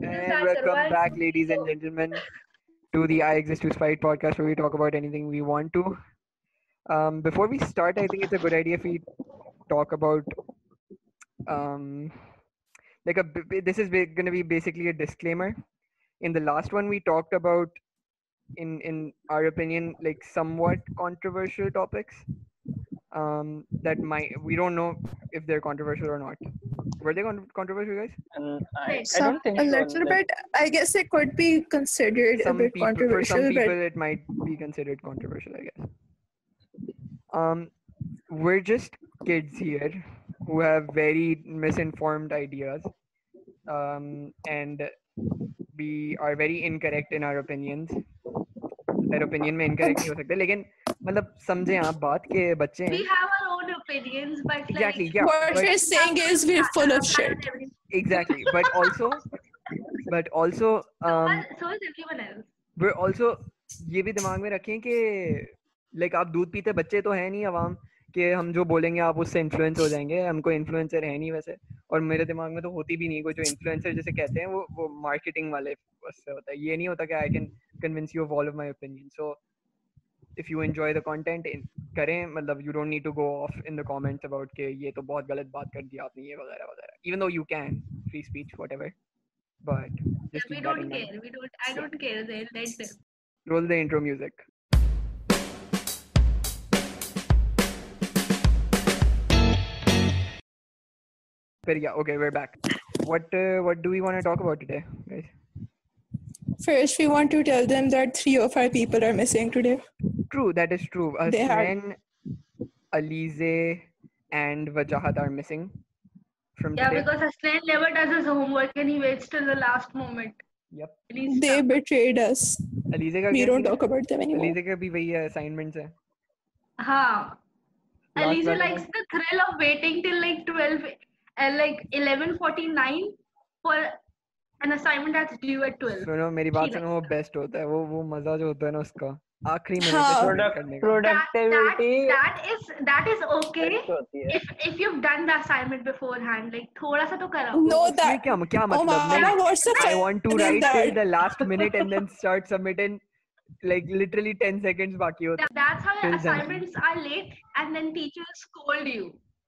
And welcome back, ladies and gentlemen, to the I Exist to Spite podcast where we talk about anything we want to. Um, before we start, I think it's a good idea if we talk about um, like a this is going to be basically a disclaimer. In the last one, we talked about, in in our opinion, like somewhat controversial topics Um, that might we don't know if they're controversial or not. Were they con- controversial, guys? And I, Right, I Some, don't think a so, little like- bit. I guess it could be considered a some bit people for controversial, some people but it might be considered controversial i guess um we're just kids here who have very misinformed ideas um and we are very incorrect in our opinions their opinion में incorrect नहीं हो सकते लेकिन मतलब समझे आप बात के बच्चे We have our own opinions, but exactly yeah what but- we're saying is we're full of shit. exactly but also but also um so is everyone else. we're also ये भी दिमाग में रखें कि लाइक आप दूध पीते बच्चे तो है नहीं आवाम कि हम जो बोलेंगे आप उससे इन्फ्लुएंस हो जाएँगे हमको इन्फ्लुएंसर है नहीं वैसे और मेरे दिमाग में तो होती भी नहीं कोई जो इन्फ्लुएंसर जैसे कहते हैं वो वो मार्केटिंग वाले उससे होता है ये नहीं होता कि I can convince you of all of my opinion so If you enjoy the content करें मतलब you don't need to go off in the comments about कि ये तो बहुत गलत बात कर दी आपने ये वगैरह वगैरह even though you can free speech whatever but Yeah, just we keep that in don't mind. care. We don't. I don't care. They let them. Roll the intro music. But yeah, okay, we're back. What uh, what do we want to talk about today, guys? First, we want to tell them that three of our people are missing today. True, that is true. They have- Aslan, Alize, and Vajahat are missing from Yeah, today. because Aslan never does his homework and he waits till the last moment. Yep. And he's They stuck. betrayed us. Alize का We क्या don't scene है? talk about them anymore. Alize का भी वही है assignments है. हाँ. Last Aliza one. likes the thrill of waiting till like 12 and like 11:49 for an assignment that's due at 12. सुनो मेरी बात She सुनो वो बेस्ट होता है वो वो मजा जो होता है ना उसका आखिरी में productivity that is that is okay if if you have done the assignment beforehand like थोड़ा सा तो करो। नो दैट क्या क्या मतलब? मैं WhatsApp I want to write till the last minute and then start submitting like literally 10 seconds baki hota that's how assignments are late and then teachers scold you.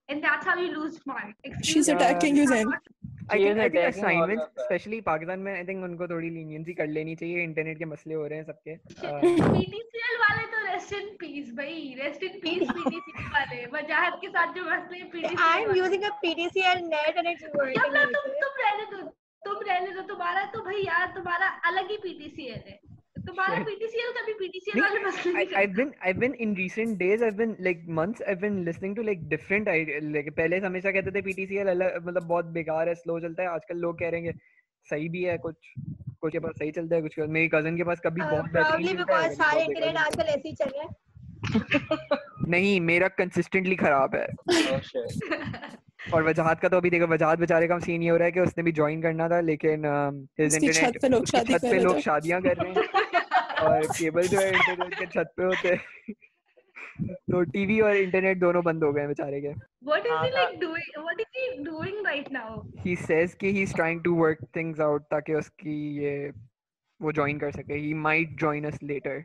And that's how you lose marks. Excuse She's me, attacking you, Zen. I think, I think assignments especially Pakistan में I think उनको थोड़ी leniency कर लेनी चाहिए internet के मसले हो रहे हैं सबके uh, PTCL वाले तो रेस्ट इन पीस भाई रेस्ट इन पीस PTCL वाले वजाहत के साथ जो मसले हैं PTCL I'm वाले। using a PTCL net and it's working. जब ना तुम तुम रहने दो तुम रहने दो तुम्हारा तो भाई यार तुम्हारा अलग ही PTCL है PTCL कभी PTCL नहीं, वाले मसले I, नहीं I've करता। been I've been in recent days I've been like months I've been listening to like different idea like पहले हमेशा कहते थे अलग मतलब बहुत बेकार है स्लो चलता है आजकल लोग कह रहे हैं सही भी है कुछ कुछ के पास सही चलता है कुछ के मेरी कज़न के पास कभी Uh, बहुत बेहतरीन चलता है सारे इंटरनेट आजकल ऐसे ही चल रहे हैं। नहीं मेरा कंसिस्टेंटली खराब है। Oh, और वजाहत का तो अभी देखो वजाहत बेचारे का सीन ये हो रहा है कि उसने भी ज्वाइन करना था लेकिन हिज इंटरनेट पे लोग शादी छत कर पे रहे लोग थे। शादियाँ कर रहे हैं। और केबल जो है इंटरनेट के छत पे होते हैं। तो टीवी और इंटरनेट दोनों बंद हो गए बेचारे के। What is he हाँ, like doing what is he doing right now? He says कि he is trying to work things out ताकि उसकी ये वो ज्वाइन कर सके। He might join us later.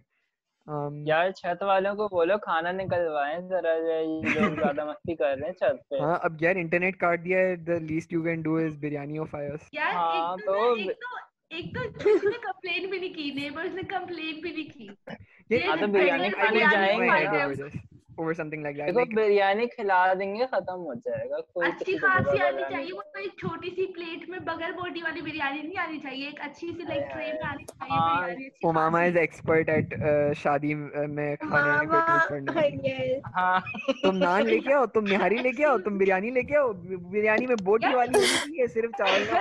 Um, यार छत वालों को बोलो खाना निकलवाएँ जरा ये लोग ज़्यादा मस्ती कर रहे हैं छत पे। हाँ अब यार इंटरनेट काट दिया है। The least you can do is biryani और fires यार हाँ, एक तो तो- एक तो एक तो किसी ने कंप्लेन भी नहीं की नेबर्स ने कंप्लेन भी नहीं की। ये तो बिरयानी खाने जाएँगे। Over something like that देखो like, बिरयानी खिला देंगे खत्म हो जाएगा कोई अच्छी खासी बुरा आनी चाहिए वो एक छोटी सी प्लेट में बगैर बोटी वाली बिरयानी नहीं आनी चाहिए एक अच्छी सी लाइक ट्रे में आनी चाहिए हाँ, is expert at uh, शादी uh, में खाने के टूट yes. हाँ तुम नान लेके आओ तुम निहारी लेके आओ तुम बिरयानी लेके आओ बि- बिरयानी में बोटी वाली होनी चाहिए सिर्फ़ चावल का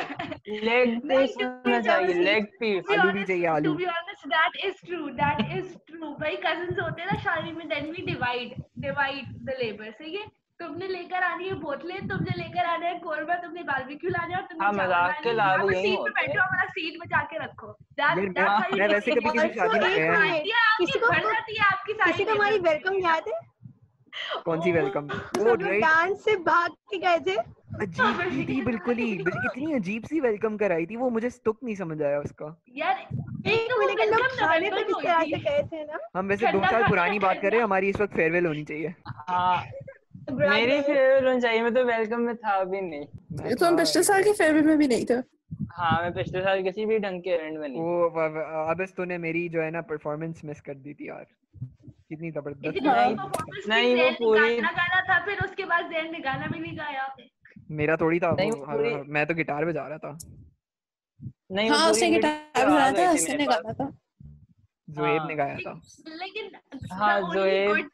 लेग नहीं, पीस होना चाहिए लेग पीस आलू भी चाहिए, आलू। be honest, that is true. That is true. भाई cousins होते हैं ना शादी में then we divide divide the labor. सही है? तुमने लेकर आनी है बोतलें तुमने लेकर आना है कोरमा तुमने बारबेक्यू लाना है और तुमने हाँ, चावल मज़ाक लाने के हैं। अलावा यहाँ सीट पे बैठो हमारा सीट बचा के रखो मैं वैसे कभी किसी शादी में गया नहीं। किसी को है आपकी सारी किसी को हमारी वेलकम याद है? कौन सी वेलकम वो डांस से भाग के गए थे? अजीब सी थी बिल्कुल ही इतनी अजीब सी वेलकम कराई थी वो मुझे तुक नहीं समझ आया उसका। यार एक तो लेकिन लोग खाने पे थी। गए थे ना? हम वैसे दो साल पुरानी बात कर रहे हैं हमारी इस वक्त फेयरवेल होनी चाहिए। हाँ। मेरी फेवरेट होनी चाहिए मैं तो वेलकम में था भी नहीं। तो हम पिछले साल के फेयरवेल में भी नहीं थे। हाँ मैं पिछले साल किसी भी ढंग के इवेंट में नहीं वो अबस तूने मेरी जो है ना परफॉर्मेंस मिस कर दी थी यार। कितनी ज़बरदस्त थी, नहीं, वो पूरी- गाना गाना था फिर उसके बाद जैन ने गाना भी नहीं गाया। मेरा थोड़ी था नहीं, वो, वो पूरी- हाँ, मैं तो गिटार बजा रहा था नहीं हाँ उसने गिटार बजाया गई था थी हसन मेरे ने पास। गाना था जोएब हाँ। ने गाया था लेकिन हाँ, Zoeb-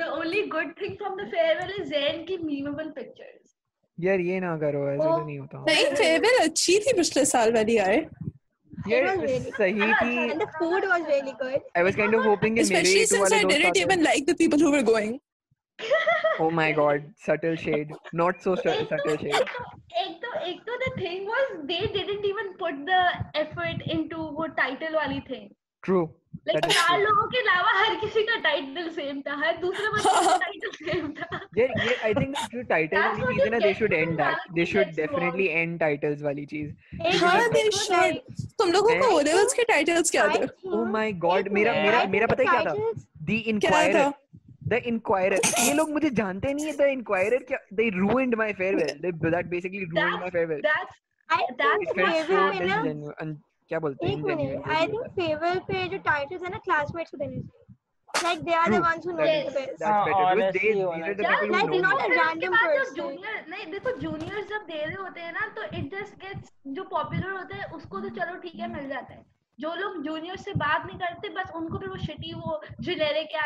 the only good thing from the farewell is Jain की memeable pictures यार ये ना करो ऐसे तो नहीं होता नहीं फेयरवेल अच्छी थी पिछले साल वाली यार यार सही थी and the food was really good. I was kind of hoping कि मेरे especially since वाले I दोस्त didn't आते even like the people who were going Oh my god, subtle shade. Not so तो subtle shade. एक तो एक तो एक तो the thing was they didn't even put the effort into वो title वाली thing True. like चार लोगों के अलावा हर किसी का टाइटल सेम था हर दूसरे बच्चे का टाइटल सेम था Yeah, yeah, I think जो title वाली चीज़ है ना, end that. reality They should gets definitely end titles वाली चीज़. हाँ तो they should तुम लोगों को levels के titles क्या थे Oh my god, मेरा मेरा मेरा पता है क्या था? The The Inquirer. ये लोग मुझे जानते नहीं है The Inquirer क्या? They ruined my farewell. They that basically ruined my that's farewell. that's I That's It think felt so farewell में ना disgenuine. and- क्या बोलते हैं आई थिंक फेयरवेल पे जो टाइटल्स है ना क्लासमेट्स को देने चाहिए like they are the True. Ones who Yes. The best That's हाँ, better because they these are the people Like, who know not a random person. Junior नहीं देखो जूनियर्स जब दे रहे होते हैं ना तो इट जस्ट गेट्स जो पॉपुलर होते हैं उसको तो चलो ठीक है मिल जाता है जो लोग जूनियर से बात नहीं करते बस उनको फिर वो शिटी वो जेनेरिक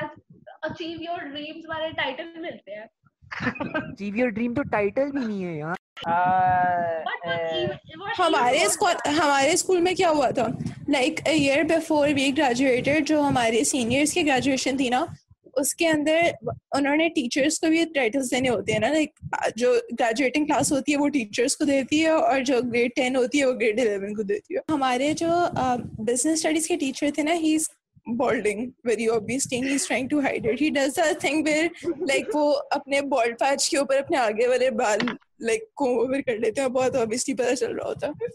अचीव योर ड्रीम्स वाले टाइटल मिलते हैं। Achieve your dream तो टाइटल भी नहीं है यार. even- what हमारे स्कूल हमारे स्कूल में क्या हुआ था? Like a year before we graduated जो हमारे सीनियर्स की ग्रेजुएशन थी ना उसके अंदर उन्होंने टीचर्स को भी टाइटल्स देने होते हैं ना लाइक जो ग्रेजुएटिंग क्लास होती है वो टीचर्स को देती है और जो ग्रेड टेन होती है वो ग्रेड इलेवन को देती है। हमारे जो बिज़नेस स्टडीज़ के टीचर थे ना ही balding very obviously and he's trying to hide it he does that thing where like वो अपने bald patch के ऊपर अपने आगे वाले बाल like comb over कर लेते हैं बहुत obviously पता चल रहा होता है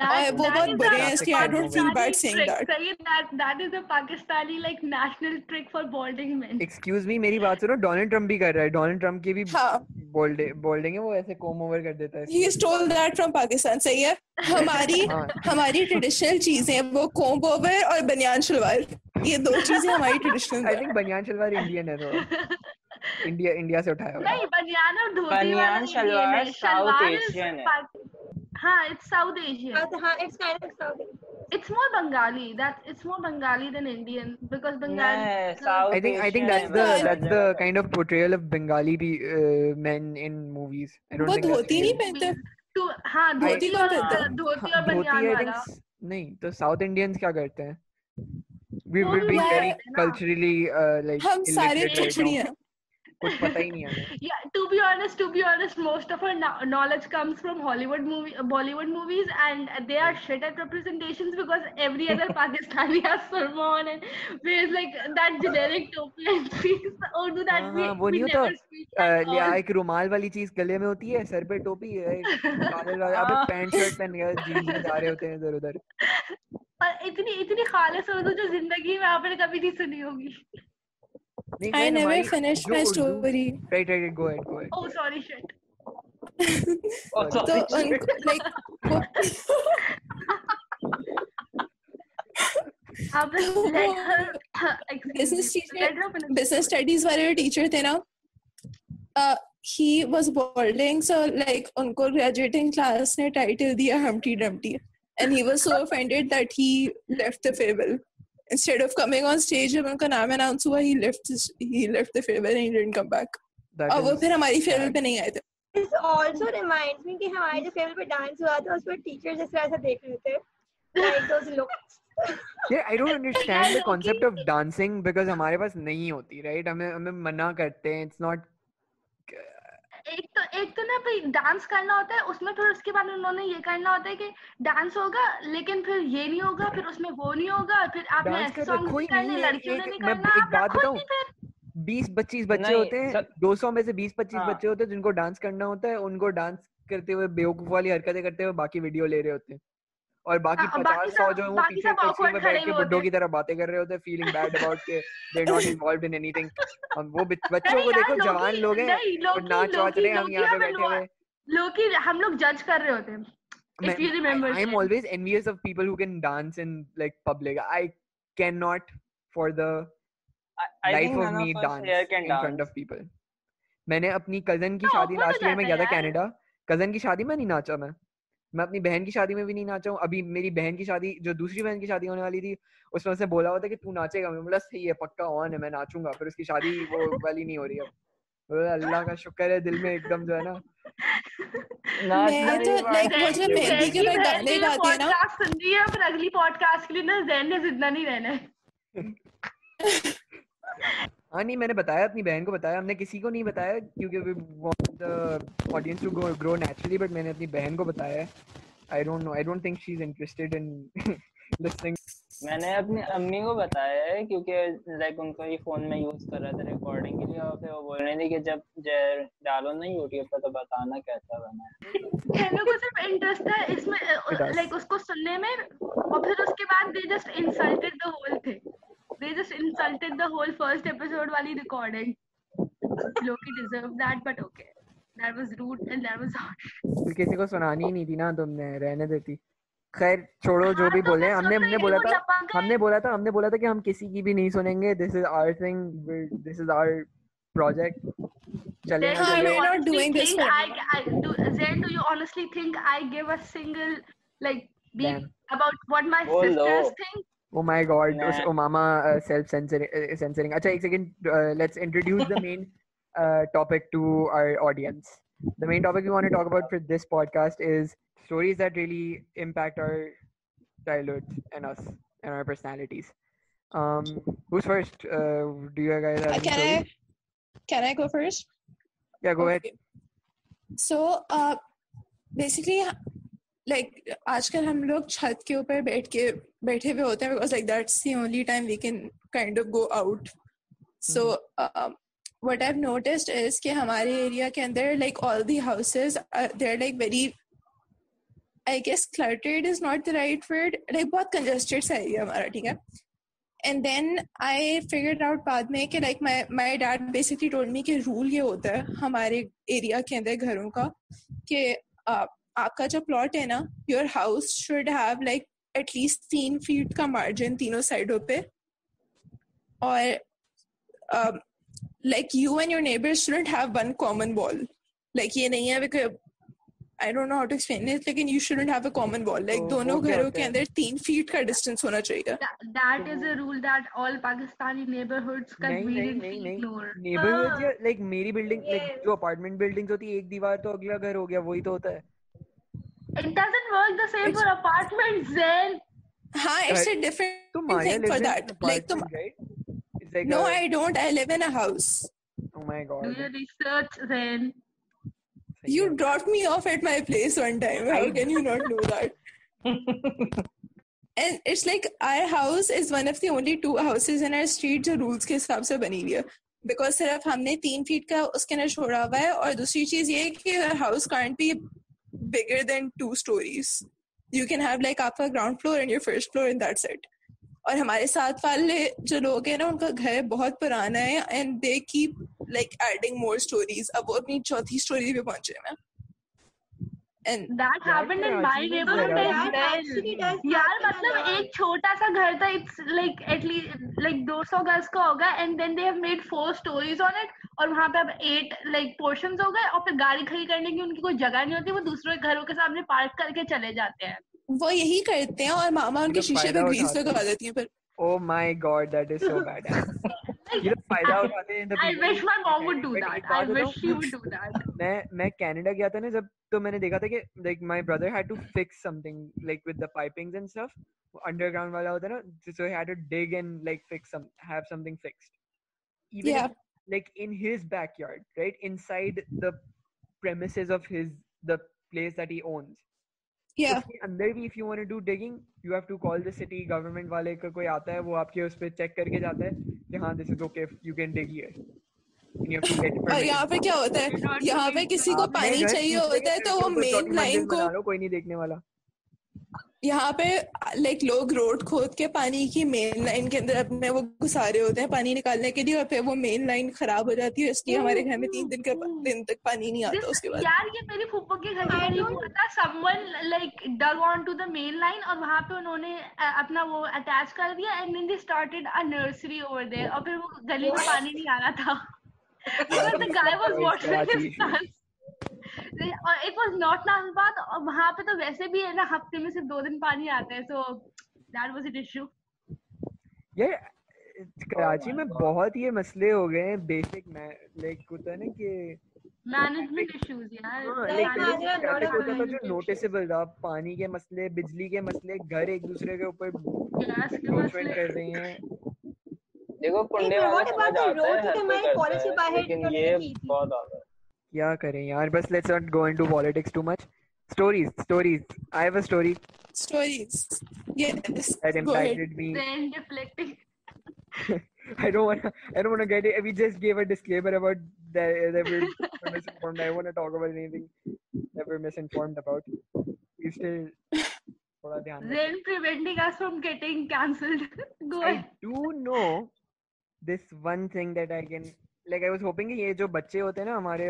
That- वो that बहुत is बुरे a हैं इसलिए I don't feel bad saying trick. that सही that that is a Pakistani like national trick for balding men. Excuse me, मेरी बात सुनो. डोनाल्ड ट्रंप भी कर रहा है. डोनाल्ड ट्रंप की भी हाँ बोल्डिंग है वो ऐसे कोम ओवर कर देता है. he stole that from Pakistan सही है हमारी हाँ. हमारी ट्रेडिशनल चीज़ें वो कोम्ब ओवर और बनियान शलवार ये दो चीज़ें हमारी ट्रेडिशनल आई थिंक बनियान शलवार इंडियन है थोड़ा. इंडिया इंडिया से उठाया हुआ नहीं बनियान और धोती बनियान, शलवार है. South is Asian है। हाँ it's South Asian. हाँ हाँ it's kind of south It's more Bengali. That it's more Bengali than Indian because Bengali. the- South I think I think that's the that's the kind of portrayal of Bengali uh, men in movies. I don't वो धोती नहीं. पहनते तो हाँ धोती कौन और पहनता है? धोती हाँ, और बनियान I think वाला. नहीं तो साउथ इंडियंस क्या करते हैं we will be very culturally uh, like हम सारे. हैं कुछ पता ही नहीं हमें Yeah, to be honest, to be honest, most of our kno- knowledge comes from Hollywood movie, uh, Bollywood movies, and they are shit at representations because every other Pakistani has Salman and wears like that generic topi and please Urdu that हाँ, we, हाँ, वो नहीं होता, Uh, या. एक रुमाल वाली चीज़ गले में होती है सर पे टोपी है अबे हाँ। पैंट शर्ट पहन के जीन्स में जा रहे होते हैं इधर और इतनी इतनी खालिस उर्दू जो ज़िंदगी में आपने कभी नहीं सुनी होगी Urdu- story right right right, go ahead go ahead oh sorry shit Oh, Sorry. तो. उनको her finish. business studies वाले टीचर थे ना uh, he was balding so like उनको graduating class ने title दिया Humpty Dumpty and he was so offended that he left the farewell instead of coming on stage जब उनका नाम announce हुआ he left his, he left the farewell and he didn't come back That और वो फिर हमारी farewell पे नहीं आए थे दिस आल्सो रिमाइंड्स मी कि हमारे जो फेयरवेल पे डांस हुआ था उस पर टीचर्स इस तरह से देख रहे थे like those looks Yeah, I don't understand the concept of dancing because हमारे पास नहीं होती, right? हमें हमें मना करते हैं. It's not. एक तो एक तो ना भाई डांस करना होता है उसमें फिर उसके बाद उन्होंने ये करना होता है कि डांस होगा लेकिन फिर ये नहीं होगा फिर उसमें वो नहीं होगा फिर आपने ऐसे सॉन्ग करने लड़कियों ने नहीं करना एक आप बात बताऊँ? बीस पच्चीस बच्चे होते हैं दो सौ में से बीस पच्चीस हाँ। बच्चे होते हैं जिनको डांस करना होता है उनको डांस करते हुए बेवकूफ़ वाली हरकतें करते हुए बाकी वीडियो ले रहे होते हैं और बाकी हाँ, पचास सौ जो है वो पीछे कुर्सियों में बैठ के बुड्ढों की तरह बातें कर रहे होते हैं फीलिंग बैड अबाउट के they not involved in anything हम वो बच्चों को देखो जवान लोग हैं और नाच वाच रहे हैं हम यहाँ पे बैठे हुए लोकी हम लोग जज कर रहे होते हैं। if you remember I, I'm always envious of people who can dance in like public. I cannot for the I, I life of me dance here can front of people. मैंने अपनी कज़न की शादी last year में गया था। Canada cousin की शादी में नहीं नाचा मैं। मैं अपनी बहन की शादी में भी नहीं नाचा। हूँ अभी मेरी बहन की शादी जो दूसरी बहन की शादी होने वाली थी उसमें उसने बोला हुआ था कि तू नाचेगा। मैं बोला सही है पक्का ऑन है मैं नाचूँगा। फिर उसकी शादी वो वाली नहीं हो रही अब। अल्लाह का शुक्र है दिल में एकदम जो है ना मैं तो जो है। मेहंदी के गाने गाती है ना। सुन रही है पर अगली पॉडकास्ट के लिए ना जैन ने जितना नहीं रहना है। हाँ नहीं मैंने बताया अपनी बहन को बताया। हमने किसी को नहीं बताया क्योंकि want the audience to grow naturally but मैंने अपनी बहन को बताया है। I don't know I don't think she is interested in listening मैंने अपनी अम्मी को बताया है क्योंकि लाइक उनका ही फ़ोन में यूज़ कर रहा था रिकॉर्डिंग के लिए और फिर वो बोल रही थी कि जब डालो ना यूट्यूब पर तो बताना कैसा बना है। कहने को सिर्फ़ इंटरेस्ट है इसमें. लाइक उसको सुनने में? और फिर उसके बाद they just insulted the whole thing they just insulted the whole first episode वाली recording lowkey deserve that but okay किसी को सुनानी नहीं थी ना तुमने रहने देती खैर छोड़ो जो भी बोले हमने हमने बोला था हमने बोला था हमने बोला था कि हम किसी की भी नहीं सुनेंगे this is our thing this is our project चले not doing this zen do you honestly think I give a single like be about what my sisters think Oh my God! Nah. Oh, Mama, uh, self censoring. Uh, censoring. अच्छा, okay, uh, let's uh, topic to our audience. The main topic we want to talk about for this podcast is stories that really impact our childhood and us and our personalities. Um, who's first? Uh, do you guys have Uh, any can I stories? can I go first? Yeah, go ahead. So, uh, basically, like आजकल हम लोग छत के ऊपर बैठ के बैठे हुए होते हैं because like that's the only time we can kind of go out. So, uh, what I've noticed is कि हमारे एरिया के अंदर like all the houses are, they're like very I guess cluttered is not the right word. Like बहुत congested सा area हमारा ठीक है. And then I figured out बाद में कि like my my dad basically told me कि rule ये होता है हमारे area के अंदर घरों का कि uh, आपका जो plot है ना your house should have like at least तीन feet का margin तीनों साइडों पे और um, like you and your neighbors shouldn't have one common wall. Like ये नहीं है because I don't know how to explain it. लेकिन you shouldn't have a common wall. Like तो दोनों घरों के अंदर तीन feet का distance होना चाहिए. That, that is a rule that all Pakistani neighborhoods नहीं नहीं conveniently नहीं नहीं ignore. neighborhoods हाँ, या like मेरी building like Yes. जो apartment buildings होती है एक दीवार तो अगला घर हो गया वही तो होता है it doesn't work the same for apartments, Zen. हाँ, it's Uh, a different तो Maya thing for that. Like तुम, apartment, right? It's like no, a, I don't. I live in a house. oh my Do god. your research, Zen. सही You है। dropped me off at my place one time. How I- can you not know that? And it's like our house is one of the only two houses in our street जो rules के हिसाब से बनी हुई है. Because सिर्फ हमने तीन feet का उसके अंदर छोड़ा हुआ है और दूसरी चीज ये है कि our house can't be bigger than two stories. You can have like आपका ground floor and your first floor and that's it. और हमारे साथ वाले जो लोग हैं ना उनका घर बहुत पुराना है and they keep like adding more stories. अब वो अपनी चौथी story पे पहुँचे हैं. And That happened in my neighborhood as well. यार मतलब एक छोटा सा घर था इट्स लाइक एटलीस्ट लाइक 200 गज का होगा and then they have made four stories on it और वहाँ पे अब एट लाइक पोर्शंस हो गए और फिर गाड़ी खड़ी करने की उनकी कोई जगह नहीं होती वो दूसरे घरों के सामने पार्क करके चले जाते हैं वो यही करते हैं और मामा उनके लोग शीशे पे फायदा ग्रीस उठाते लगा हैं। देती हैं फिर Oh my god, that is so bad. ये लोग फायदा उठाते हैं the I people wish my who mom would do but that. एक I बात wish बताऊं? she would do that. मैं मैं कनाडा गया था ना जब तो मैंने देखा था कि like my brother had to fix something like with the pipings and stuff underground वाला होता है ना so he had to dig and like fix some have something fixed even Yeah. if, like in his backyard right inside the premises of his the place that he owns Yeah. उसके अंदर भी if you want to do digging you have to call the city government वाले का कोई आता है वो आपके उस पे चेक करके जाता है कि हाँ this is okay you can dig here and you have to get और permission. यहाँ पे क्या होता है यहाँ पे किसी को पानी चाहिए होता है तो वो मेन लाइन को कोई नहीं देखने वाला यहाँ पे लाइक लोग रोड खोद के पानी की मेन लाइन के अंदर अपने वो घुसा रहे होते हैं पानी निकालने के लिए और फिर वो मेन लाइन खराब हो जाती है इसलिए हमारे घर में तीन दिन के दिन तक पानी नहीं आता उसके बाद। यार ये मेरी फूफो के घर करीब हुआ था someone like dug on to the main line और वहाँ पे उन्होंने अपना वो अटैच कर दिया and then they started a nursery over there और फिर वो गली में पानी नहीं आ रहा था। The guy was watering his plants. और इट वाज नॉट नाजबाद और वहाँ पे तो वैसे भी है ना हफ़्ते में सिर्फ़ दो दिन पानी आता है so that was an issue यार कराची में बहुत ये मसले हो गए हैं बेसिक मैं लाइक होता है ना कि मैनेजमेंट इश्यूज़ यार। हाँ जो नोटिसेबल था पानी के मसले बिजली के मसले घर एक दूसरे के ऊपर कर रहे हैं। देखो कुंडे वाला समझ आता है लेकिन ये बहुत आता है। क्या करें यार बस let's not go into politics too much stories stories I have a story stories yes that go ahead impacted me then deflecting I don't want to. I don't want to get it. We just gave a disclaimer about that, that we're we're misinformed. I don't want to talk about anything that we're misinformed about. We still. थोड़ा ध्यान रखें. then preventing us from getting cancelled go I ahead do know this one thing that I can like I was hoping कि ये जो बच्चे होते हैं ना हमारे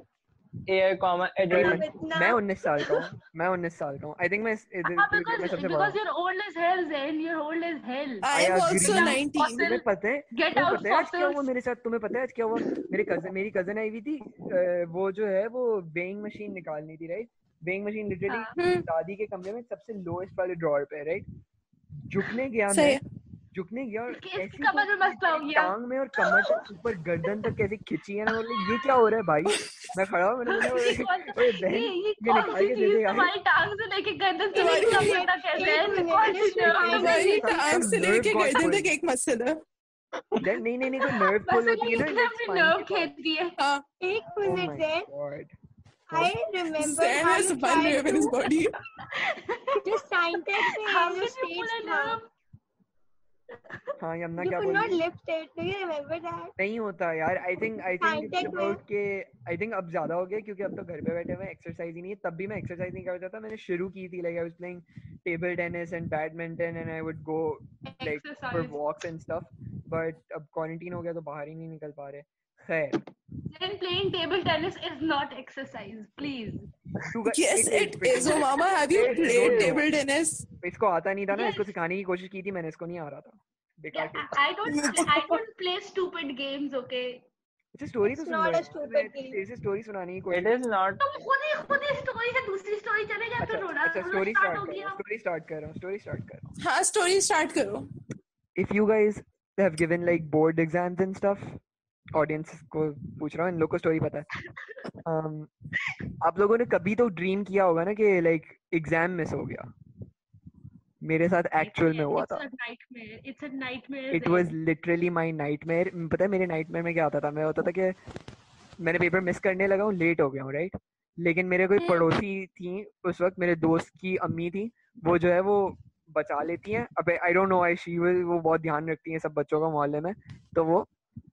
एयर कॉमा नहीं, एडल्ट मैं 19 साल का हूँ। मैं 19 साल का हूँ। आई थिंक मैं सबसे बड़ा because हूँ you're old as hell Zen you're old as hell I I am agree. 19 fossil. तुम्हें पता है? Out पता है? आज क्या हुआ मेरे साथ? तुम्हें पता है आज क्या हुआ? मेरे कज़न मेरी कज़न आई हुई थी वो जो है वो वेइंग मशीन निकालनी थी राइट वेइंग मशीन लिटरली। दादी के कमरे में सबसे लोएस्ट वाले ड्रॉअर पे राइट झुकने गया मैं झुकने गया और ऐसी कमर में मसला हो गया। टांग में और कमर तक ऊपर गर्दन तक कैसे खिंची है ना बोले ये क्या हो रहा है भाई? मैं खड़ा हूँ मैंने बोला ये "ओए, ये बहन ये निकाल के दे दे तुम्हारी टांग से लेके गर्दन से लेके कमर तक टांग से लेके गर्दन तक एक मसल है? नहीं नहीं नहीं कोई नर्व पुल होती है ना दी है। एक Oh minute my I remember how has one tried nerve in his body. Just scientist में How जो can you pull stage a था nerve? हाँ यमुना क्या बोल? रही नहीं होता यार I think I think it's about के आई थिंक अब ज़्यादा हो गया क्योंकि अब तो घर पे बैठे हुए एक्सरसाइज ही नहीं है तब भी मैं एक्सरसाइज नहीं करता था मैंने शुरू की थी like I was playing table tennis and badminton and I would go like for. Walks and stuff but अब क्वारंटाइन हो गया तो बाहर ही नहीं निकल पा रहे। खैर Then playing table tennis is not exercise, please. तू ग- yes wait, it wait, is wait, oh wait. mama have you Wait, wait, played wait. table tennis इसको आता नहीं था ना Yes. इसको सिखाने की कोशिश की थी मैंने इसको नहीं आ रहा था बेकार Yeah, के I I don't I don't play stupid games, okay? अच्छा स्टोरी तो It's soon not low a stupid मैं game. तेरे से स्टोरी सुनाने की इट कोशिश इज नॉट तुम खुद ही खुद ही स्टोरी से दूसरी स्टोरी चले गए अच्छा तो रोना अच्छा रोना स्टोरी स्टार्ट स्टार्ट हो कर गया स्टोरी स्टार्ट कर रहा हूँ स्टोरी स्टार्ट कर रहा हूँ हाँ story start करो if you guys have given like board exams and stuff audience को पूछ रहा हूँ इन लोग को स्टोरी पता है um, आप लोगों ने कभी तो ड्रीम किया होगा ना कि लाइक एग्ज़ाम मिस हो गया मेरे साथ एक्चुअल में हुआ था. It. Was literally my nightmare पता है मेरे नाइटमेयर में क्या होता था मैं होता था कि मैंने पेपर मिस करने लगा हूँ लेट हो गया हूँ राइट लेकिन मेरे कोई हम्म। पड़ोसी थी उस वक्त मेरे दोस्त की अम्मी थी वो जो है वो बचा लेती हैं अबे I don't know I she will वो बहुत ध्यान रखती हैं सब बच्चों का मोहल्ले में तो वो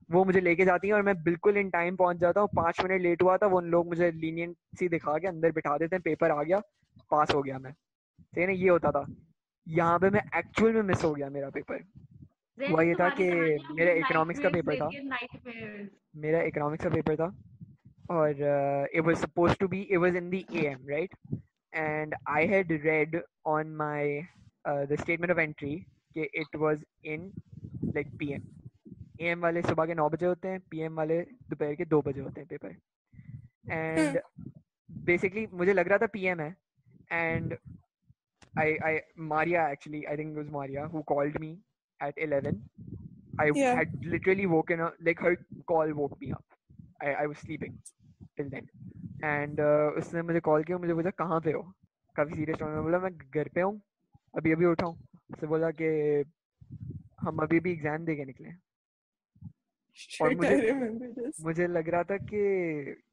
वो मुझे लेके जाती हैं और मैं बिल्कुल इन टाइम पहुँच जाता हूँ। पाँच मिनट लेट हुआ था वो उन लोग मुझे लीनियंसी दिखा के अंदर बिठा देते हैं। पेपर आ गया पास हो गया मैं। ठीक है ना ये होता था। यहाँ पे मैं एक्चुअल में मिस हो गया मेरा पेपर हुआ ये था कि मेरा economics का पेपर था। मेरा इकोनॉमिक्स का पेपर था। और it was suppose to be it was in the AM right and I had read on my the statement of entry कि it was in like PM AM वाले सुबह के नौ बजे होते हैं पीएम वाले दोपहर के दो बजे होते हैं पेपर एंड बेसिकली मुझे लग रहा था पीएम है and I I Maria actually I think was Maria who called me at 11 I Yeah. had literally woken up like her call woke me up. I, I was sleeping till and उसने मुझे call किया मुझे पूछा कहाँ पे हो? काफ़ी serious tone में बोला मैं घर पे हूँ अभी अभी उठा हूँ। उसने बोला कि हम अभी भी एग्ज़ाम दे के निकले हैं। और मुझे मुझे लग रहा था कि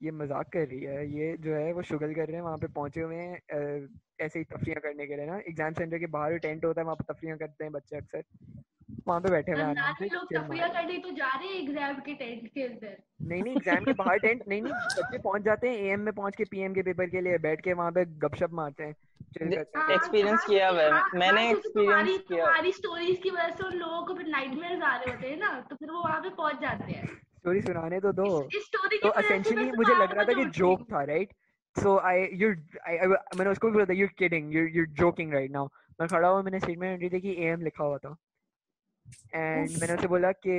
ये मज़ाक कर रही है ये जो है वो शुगल कर रहे हैं वहाँ पे पहुँचे हुए हैं ऐसे ही तफरियाँ करने के लिए ना एग्ज़ाम सेंटर के बाहर टेंट होता है वहाँ पे तफरियाँ करते हैं बच्चे अक्सर वहाँ पे बैठे हुए हैं तफरिया हैं। करने तो जा रहे हैं एग्ज़ाम के टेंट के अंदर नहीं नहीं एग्ज़ाम के बाहर टेंट नहीं नहीं बच्चे पहुँच जाते हैं एएम में पहुँच के पीएम के पेपर के लिए बैठ के वहाँ पे गपशप मारते हैं दे- करते हैं हाँ, हाँ, किया हुआ है। हाँ, मैंने हाँ, तुम्हारी experience किया। तुम्हारी स्टोरीज की वजह से उन लोगों को फिर नाइटमेयर्स आ रहे होते हैं ना तो फिर वो वहाँ पे पहुँच जाते हैं स्टोरी सुनाने तो दो इस, इस तो मैं मुझे लग रहा था कि जोक था right सो आई यू मैंने उसको भी बोला था you kidding you you joking right now मैं खड़ा हुआ मैंने स्टेटमेंट एंट्री देखी एएम लिखा हुआ था एंड मैंने उसे बोला कि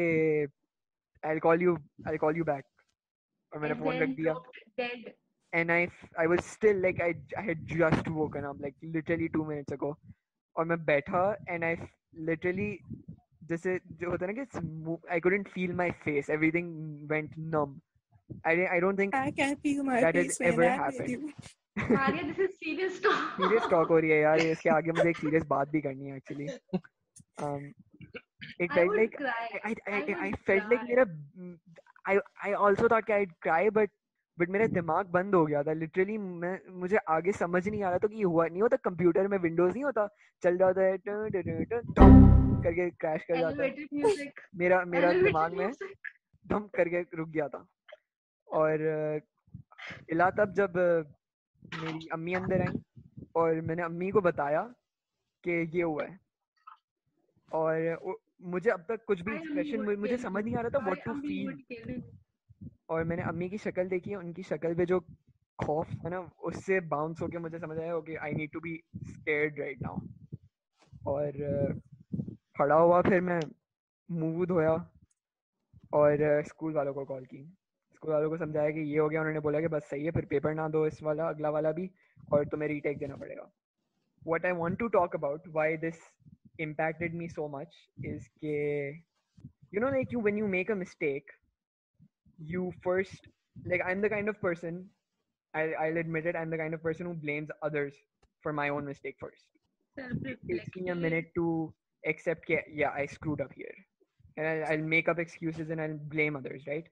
I call you I call you back और मैंने And फोन रख then दिया dropped dead. and I f- I was still like I I had just woken up like literally two minutes ago और मैं बैठा and I f- literally जैसे जो होता है ना कि it's- I couldn't feel my face everything went numb I I don't think I can't feel my That has ever happened. Maria, this is serious talk. serious talk हो रही है यार इसके आगे मुझे एक serious बात भी करनी है actually um it I felt like cry. I I I, I felt like cry. मेरा I I also thought कि I'd cry but बट मेरा दिमाग बंद हो गया था लिटरली मैं मुझे आगे समझ नहीं आ रहा था कि ये हुआ नहीं होता कंप्यूटर में विंडोज़ नहीं होता चल जाता है टन टन टन टन, टम करके क्रैश कर जाता है. मेरा मेरा दिमाग में. धम करके रुक गया था और इला तब जब मेरी अम्मी अंदर आई और मैंने अम्मी को बताया कि ये हुआ है। और मुझे अब तक कुछ भी एक्सप्रेशन मुझे समझ नहीं आ रहा था व्हाट टू फील. और मैंने अम्मी की शक्ल देखी उनकी शक्ल पे जो खौफ है ना उससे बाउंस होके मुझे समझ आया okay I need to be scared right now और खड़ा हुआ फिर मैं मुँह धोया और स्कूल वालों को कॉल की। स्कूल वालों को समझाया कि ये हो गया उन्होंने बोला कि बस सही है फिर पेपर ना दो इस वाला अगला वाला भी और तुम्हें रीटेक देना पड़ेगा what I want to talk about why this impacted me so much is ke, you know like you when you make a mistake you first like I'm the kind of person I'll, I'll admit it I'm the kind of person who blames others for my own mistake first it takes me a minute to accept yeah, yeah I screwed up here and I'll, I'll make up excuses and I'll blame others right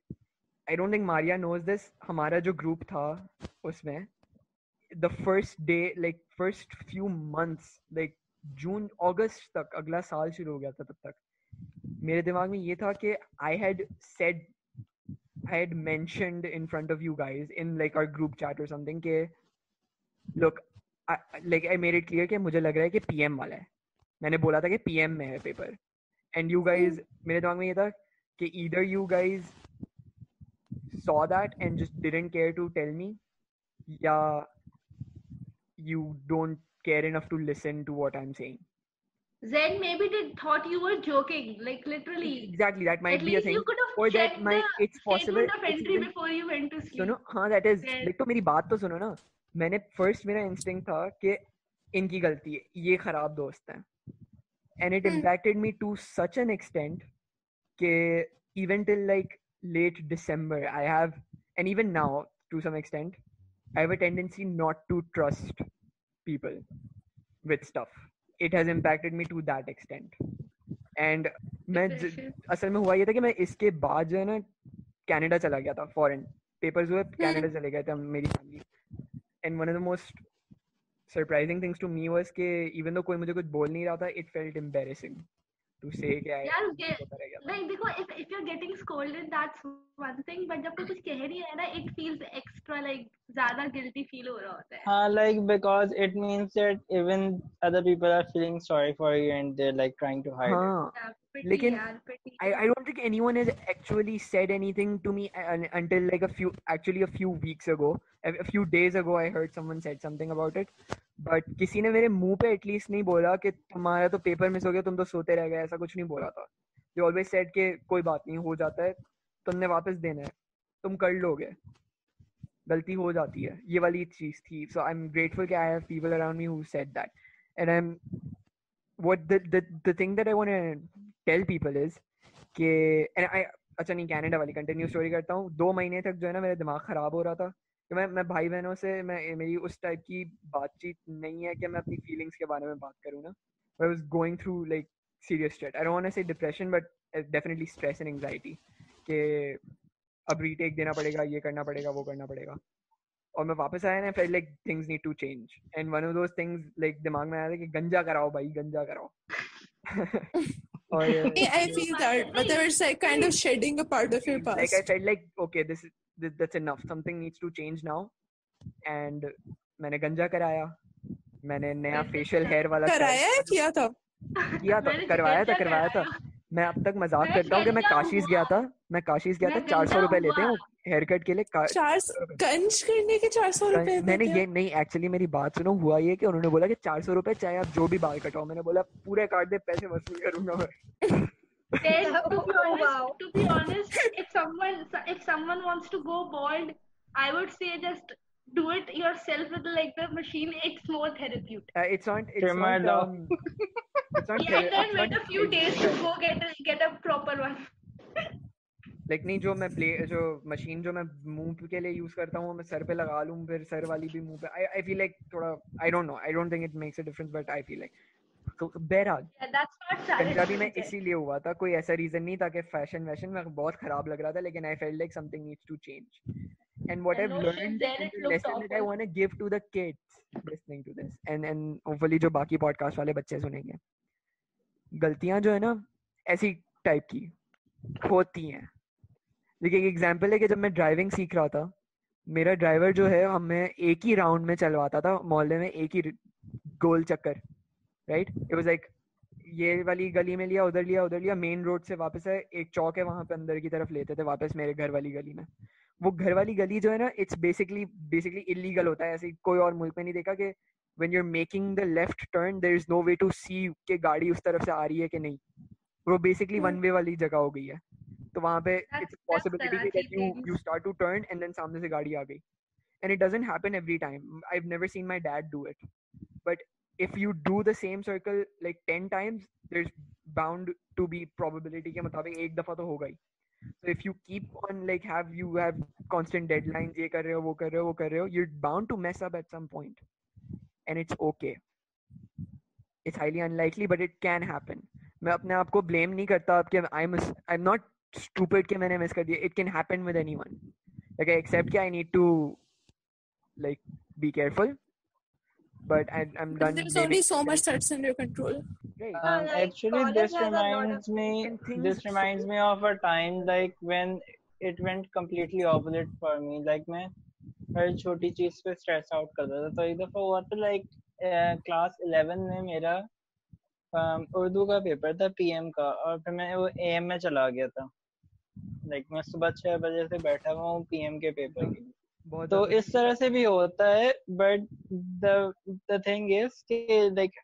I don't think Maria knows this हमारा जो group था उसमें the first day like first few months like June अगस्त तक अगला साल शुरू हो गया था तब तक। मेरे दिमाग में ये था कि I had said I had mentioned in front of you guys in like our group chat और समथिंग के look like I made it clear कि मुझे लग रहा है कि पीएम वाला है। मैंने बोला था कि पीएम में है पेपर एंड यू गाइस मेरे दिमाग में ये था कि either you guys saw that and just didn't care to tell me या you don't care enough to listen to what I'm saying. Zen maybe they thought you were joking, like literally. Exactly, that might At be a least thing. you could Or have that checked might the it's possible. statement of it's entry even- before you went to sleep. सुनो हाँ that is Then- like तो मेरी बात तो सुनो ना मैंने first मेरा instinct था कि इनकी गलती है ये खराब दोस्त हैं and it Hmm. impacted me to such an extent कि even till like late December I have and even now to some extent I have a tendency not to trust people with stuff it has impacted me to that extent and मैं ज- Depression. असल में हुआ ये था कि मैं इसके बाद जो है ना कनाडा चला गया था फॉरेन पेपर्स हुए कनाडा चले गए थे हम मेरी family and one of the most surprising things to me was कि इवन दो कोई मुझे कुछ बोल नहीं रहा था it felt embarrassing To say कि आई यार ये होता रह गया था like देखो if if you're getting scolded that's one thing but जब कोई कुछ कह नहीं है ना it feels extra like ज़्यादा guilty feel हो रहा होता है हाँ, like because it means that even other people are feeling sorry for you and they're like trying to hide it. हाँ लेकिन I don't think anyone has actually said anything to me until like a few actually a few weeks ago a few days ago I heard someone said something about it but किसी ने मेरे मुँह पे at least नहीं बोला कि तुम्हारा तो पेपर मिस हो गया तुम तो सोते रह गए ऐसा कुछ नहीं बोला था। दे ऑलवेज सेड के कोई बात नहीं हो जाता है तुमने वापस देना है तुम कर लोगे। गलती हो जाती है ये वाली चीज़ थी। सो आई एम ग्रेटफुल कि I have people around me who said that and I am what the the the thing that i want to tell people is कि अच्छा नहीं कनाडा वाली कंटिन्यू स्टोरी करता हूँ। दो महीने तक जो है ना, मेरा दिमाग खराब हो रहा था कि मैं मैं भाई बहनों से, मैं, मेरी उस टाइप की बातचीत नहीं है कि मैं अपनी फीलिंग्स के बारे में बात करूँ ना। I was going through like serious straight I don't say depression but definitely stress and anxiety कि अब रीटेक देना पड़ेगा, ये करना पड़ेगा, वो करना पड़ेगा। और मैं वापस आया ना, फिर like things need to change and one of those things like दिमाग में आया था कि, गंजा कराओ भाई, गंजा कराओ. और Yeah, I feel that, but there was like kind of shedding a part of your like I past. felt like okay this is this, that's enough something needs to change now and मैंने गंजा कराया मैंने नया मैंने facial hair वाला style कराया है किया था किया था मैंने करवाया था गंजा करवाया था कराया। मैं अब तक मज़ाक करता हूँ कि मैं काशीज गया था। मैं काशीज गया था चार सौ रुपए लेते हैं हेयर कट के लिए। चार सौ करने के चार सौ रुपए मैंने ये नहीं एक्चुअली मेरी बात सुनो हुआ ये कि उन्होंने बोला कि चार सौ रुपए चाहे आप जो भी बाल कटाओ। मैंने बोला पूरे काट दे पैसे वसूल करूँगा मैं। Oh, to be honest, if someone if someone wants to go bald, I would say just do it yourself with like the machine. It's more therapeutic. Uh, it's not it's Trimmer not dog. um, it's not Yeah, then wait a few days to go get a, get a proper one. Like नहीं जो मैं play जो machine जो मैं मुँह के लिए use करता हूँ मैं सर पे लगा लूँ फिर सर वाली भी मुँह पे आई आई फील लाइक थोड़ा I don't know I don't think it makes a difference but I feel like बहरहाल Yeah, that's not पंजाबी में इसीलिए हुआ था कोई ऐसा रीजन नहीं था कि फ़ैशन वैशन में बहुत खराब लग रहा था लेकिन I felt like something needs to change and what And I've no learned then the lesson that I want to give to the kids listening to this and and hopefully जो बाकी podcast वाले बच्चे सुनेंगे। गलतियाँ जो है ना ऐसी टाइप की होती हैं। देखिए एक एग्जांपल है कि जब मैं ड्राइविंग सीख रहा था मेरा ड्राइवर जो है हमें एक ही राउंड में चलवाता था मोहल्ले में एक ही गोल चक्कर राइट इट वाज लाइक ये वाली गली में लिया उधर लिया उधर लिया मेन रोड से वापस है एक चौक है वहाँ पे अंदर की तरफ़ लेते थे वापस मेरे घर वाली गली में। वो घर वाली गली जो है ना इट्स बेसिकली बेसिकली इलीगल होता है। ऐसे कोई और मुल्क में नहीं देखा कि when you are making the left turn there is no way to see कि गाड़ी उस तरफ़ से आ रही है कि नहीं। वो बेसिकली वन वे वाली जगह हो गई है। तो वहाँ पे it's possibility that you. You start to turn and then सामने से गाड़ी आ गई। And it doesn't happen every time. I've never seen my dad do it. But if you do the same circle like 10 times there's bound to be probability के मुताबिक एक दफ़ा तो होगा ही। so if you keep on like have you have constant deadlines ये कर रहे हो वो कर रहे हो वो कर रहे हो you're bound to mess up at some point and it's okay it's highly unlikely but it can happen मैं अपने आप को blame नहीं करता कि I'm I'm not stupid कि मैंने miss कर दिया it can happen with anyone like I accept कि I need to like be careful But I, I'm done There's only so much that's in your control. right Um, like, actually, this reminds me. Things This reminds me of a time like when it went completely opposite for me. Like मैं हर छोटी चीज़ पे stress out करता था तो एक दफ़ा हुआ था लाइक क्लास 11 में मेरा um, उर्दू का पेपर था पीएम का और फिर मैं वो एएम में चला गया था लाइक मैं सुबह छह बजे से बैठा हुआ हूँ पीएम के पेपर के लिए तो ज्यादा इस तरह से भी होता है but the the thing is कि लाइक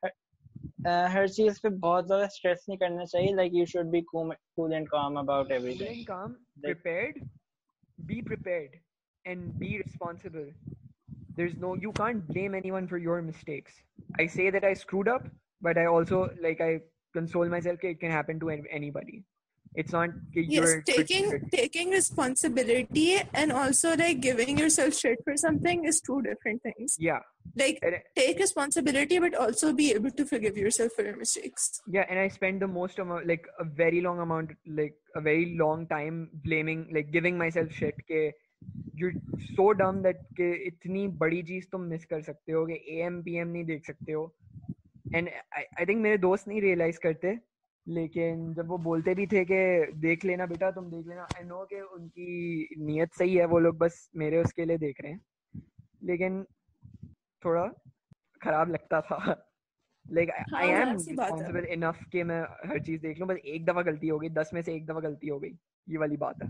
हर चीज पे बहुत ज्यादा स्ट्रेस नहीं करना चाहिए like you should be cool and calm about cool everything and calm Like- prepared be prepared and be responsible there's no you can't blame anyone for your mistakes i say that i screwed up but i also like i console myself that it can happen to an- anybody it's not yes taking taking responsibility and also like giving yourself shit for something is two different things. Yeah. Like and take responsibility but also be able to forgive yourself for your mistakes. Yeah and i spent the most amount like a very long amount like a very long time blaming like giving myself shit ke you're so dumb that ke itni badi cheez tum miss kar sakte ho ke am pm nahi dekh sakte ho. And i i think mere dost nahi realize karte लेकिन जब वो बोलते भी थे कि देख लेना बेटा तुम देख लेना आई नो कि उनकी नीयत सही है वो लोग बस मेरे उसके लिए देख रहे हैं। लेकिन थोड़ा खराब लगता था। Like I am. Responsible enough कि मैं हर चीज़ देख लूँ बस एक दफ़ा गलती हो गई दस में से एक दफ़ा गलती हो गई। ये वाली बात है।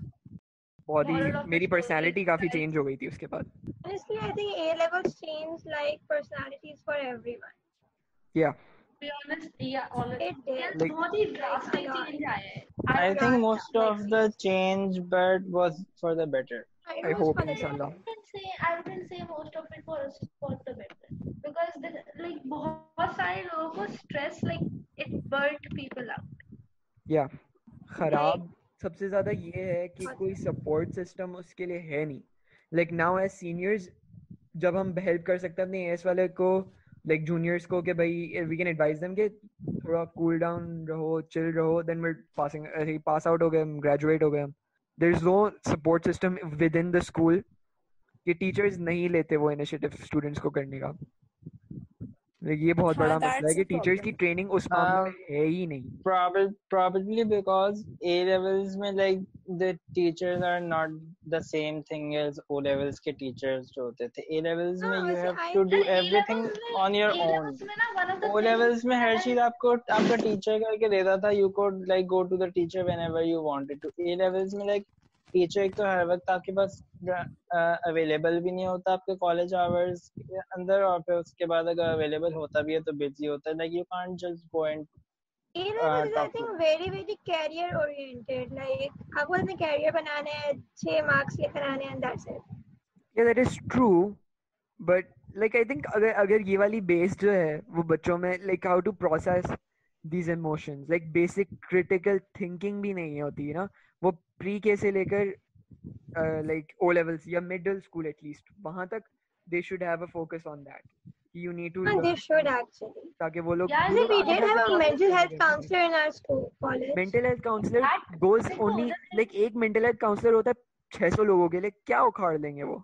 बहुत ही मेरी पर्सनालिटी काफ़ी चेंज हो गई थी उसके बाद। Honestly, I think A levels change like personalities for everyone. या To be honest, yeah, honest. It did. Yeah, Like- बहुत ही drastic change आया है. I I think Yeah, most of the change but was for the better It I was hope inshallah wouldn't say I wouldn't say most of it was for the better because the, like बहुत सारे लोगों को stress like it burnt people out. या खराब सबसे ज़्यादा ये है कि अच्छा। कोई सपोर्ट सिस्टम उसके लिए है नहीं लाइक नाउ एज सीनियर्स जब हम हेल्प कर सकते हैं अपने एस वाले को लाइक जूनियर्स को कि भाई वी कैन एडवाइस देम कि थोड़ा कूल डाउन रहो चिल रहो देन वी पासिंग ऐसे पास आउट हो गए हम ग्रेजुएट हो गए हम। There is no support system within the school कि टीचर्स नहीं लेते वो इनिशिएटिव स्टूडेंट्स को करने का। लाइक ये बहुत बड़ा मसला है कि टीचर्स की ट्रेनिंग उस मामले में है ही नहीं। प्रोबेबली बिकॉज़ ए लेवल्स में like the teachers are not the same thing as O levels के टीचर्स जो होते थे। ए लेवल्स में you have to do everything on your own O levels में हर चीज़ आपको आपका टीचर करके देता था। You could like go to the teacher whenever you wanted to A levels में लाइक टीचर एक तो हर वक्त आपके पास अवेलेबल भी नहीं होता आपके कॉलेज आवर्स के अंदर और फिर उसके बाद अगर अवेलेबल होता भी है तो बिज़ी होता है like you can't just go and A level is I talk think to- very very career oriented. Like आपको अपने career बनाना है, छह marks लेकर आने हैं and that's it. yeah that is true but like i think अगर अगर ये वाली जो है वो बच्चों में like how to process these emotions like basic critical thinking भी नहीं होती है ना वो प्री के से लेकर like o levels या middle school at least वहाँ तक they should have a focus on that you need to And they should actually. ताकि वो लोग Yeah, we did have a mental health counselor in our school college. Mental health counsellor That- goes देखो, only the thing like एक mental health counsellor होता है 600 लोगों के लिए क्या उखाड़ लेंगे वो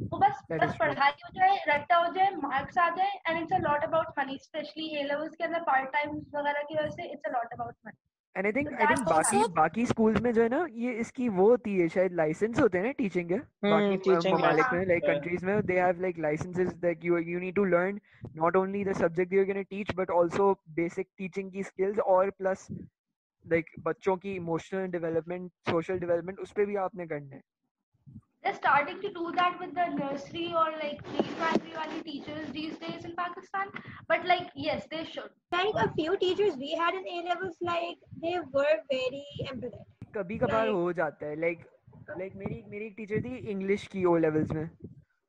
वो बस That बस पढ़ाई हो जाए रट्टा हो जाए मार्क्स आ जाए and it's a lot about money specially A levels के अंदर पार्ट टाइम वगैरह की वजह से it's a lot about money and I think I think बाकी बाकी स्कूल्स में जो है ना ये इसकी वो होती है शायद लाइसेंस होते हैं ना टीचिंग के? बाकी अ, teaching ममालिक में लाइक कंट्रीज़ में they have like licences that you you need to learn not only the subject you are gonna teach but also basic teaching की स्किल्स और प्लस लाइक बच्चों की इमोशनल डेवलपमेंट सोशल डेवलपमेंट उस पे भी आपने करना है। they're starting to do that with the nursery or like pre-primary wali teachers these days in Pakistan but like yes they should Like a few teachers we had in A levels, like they were very empathetic. कभी कभार Like- हो जाता है like like मेरी मेरी एक teacher थी English की ओ लेवल्स में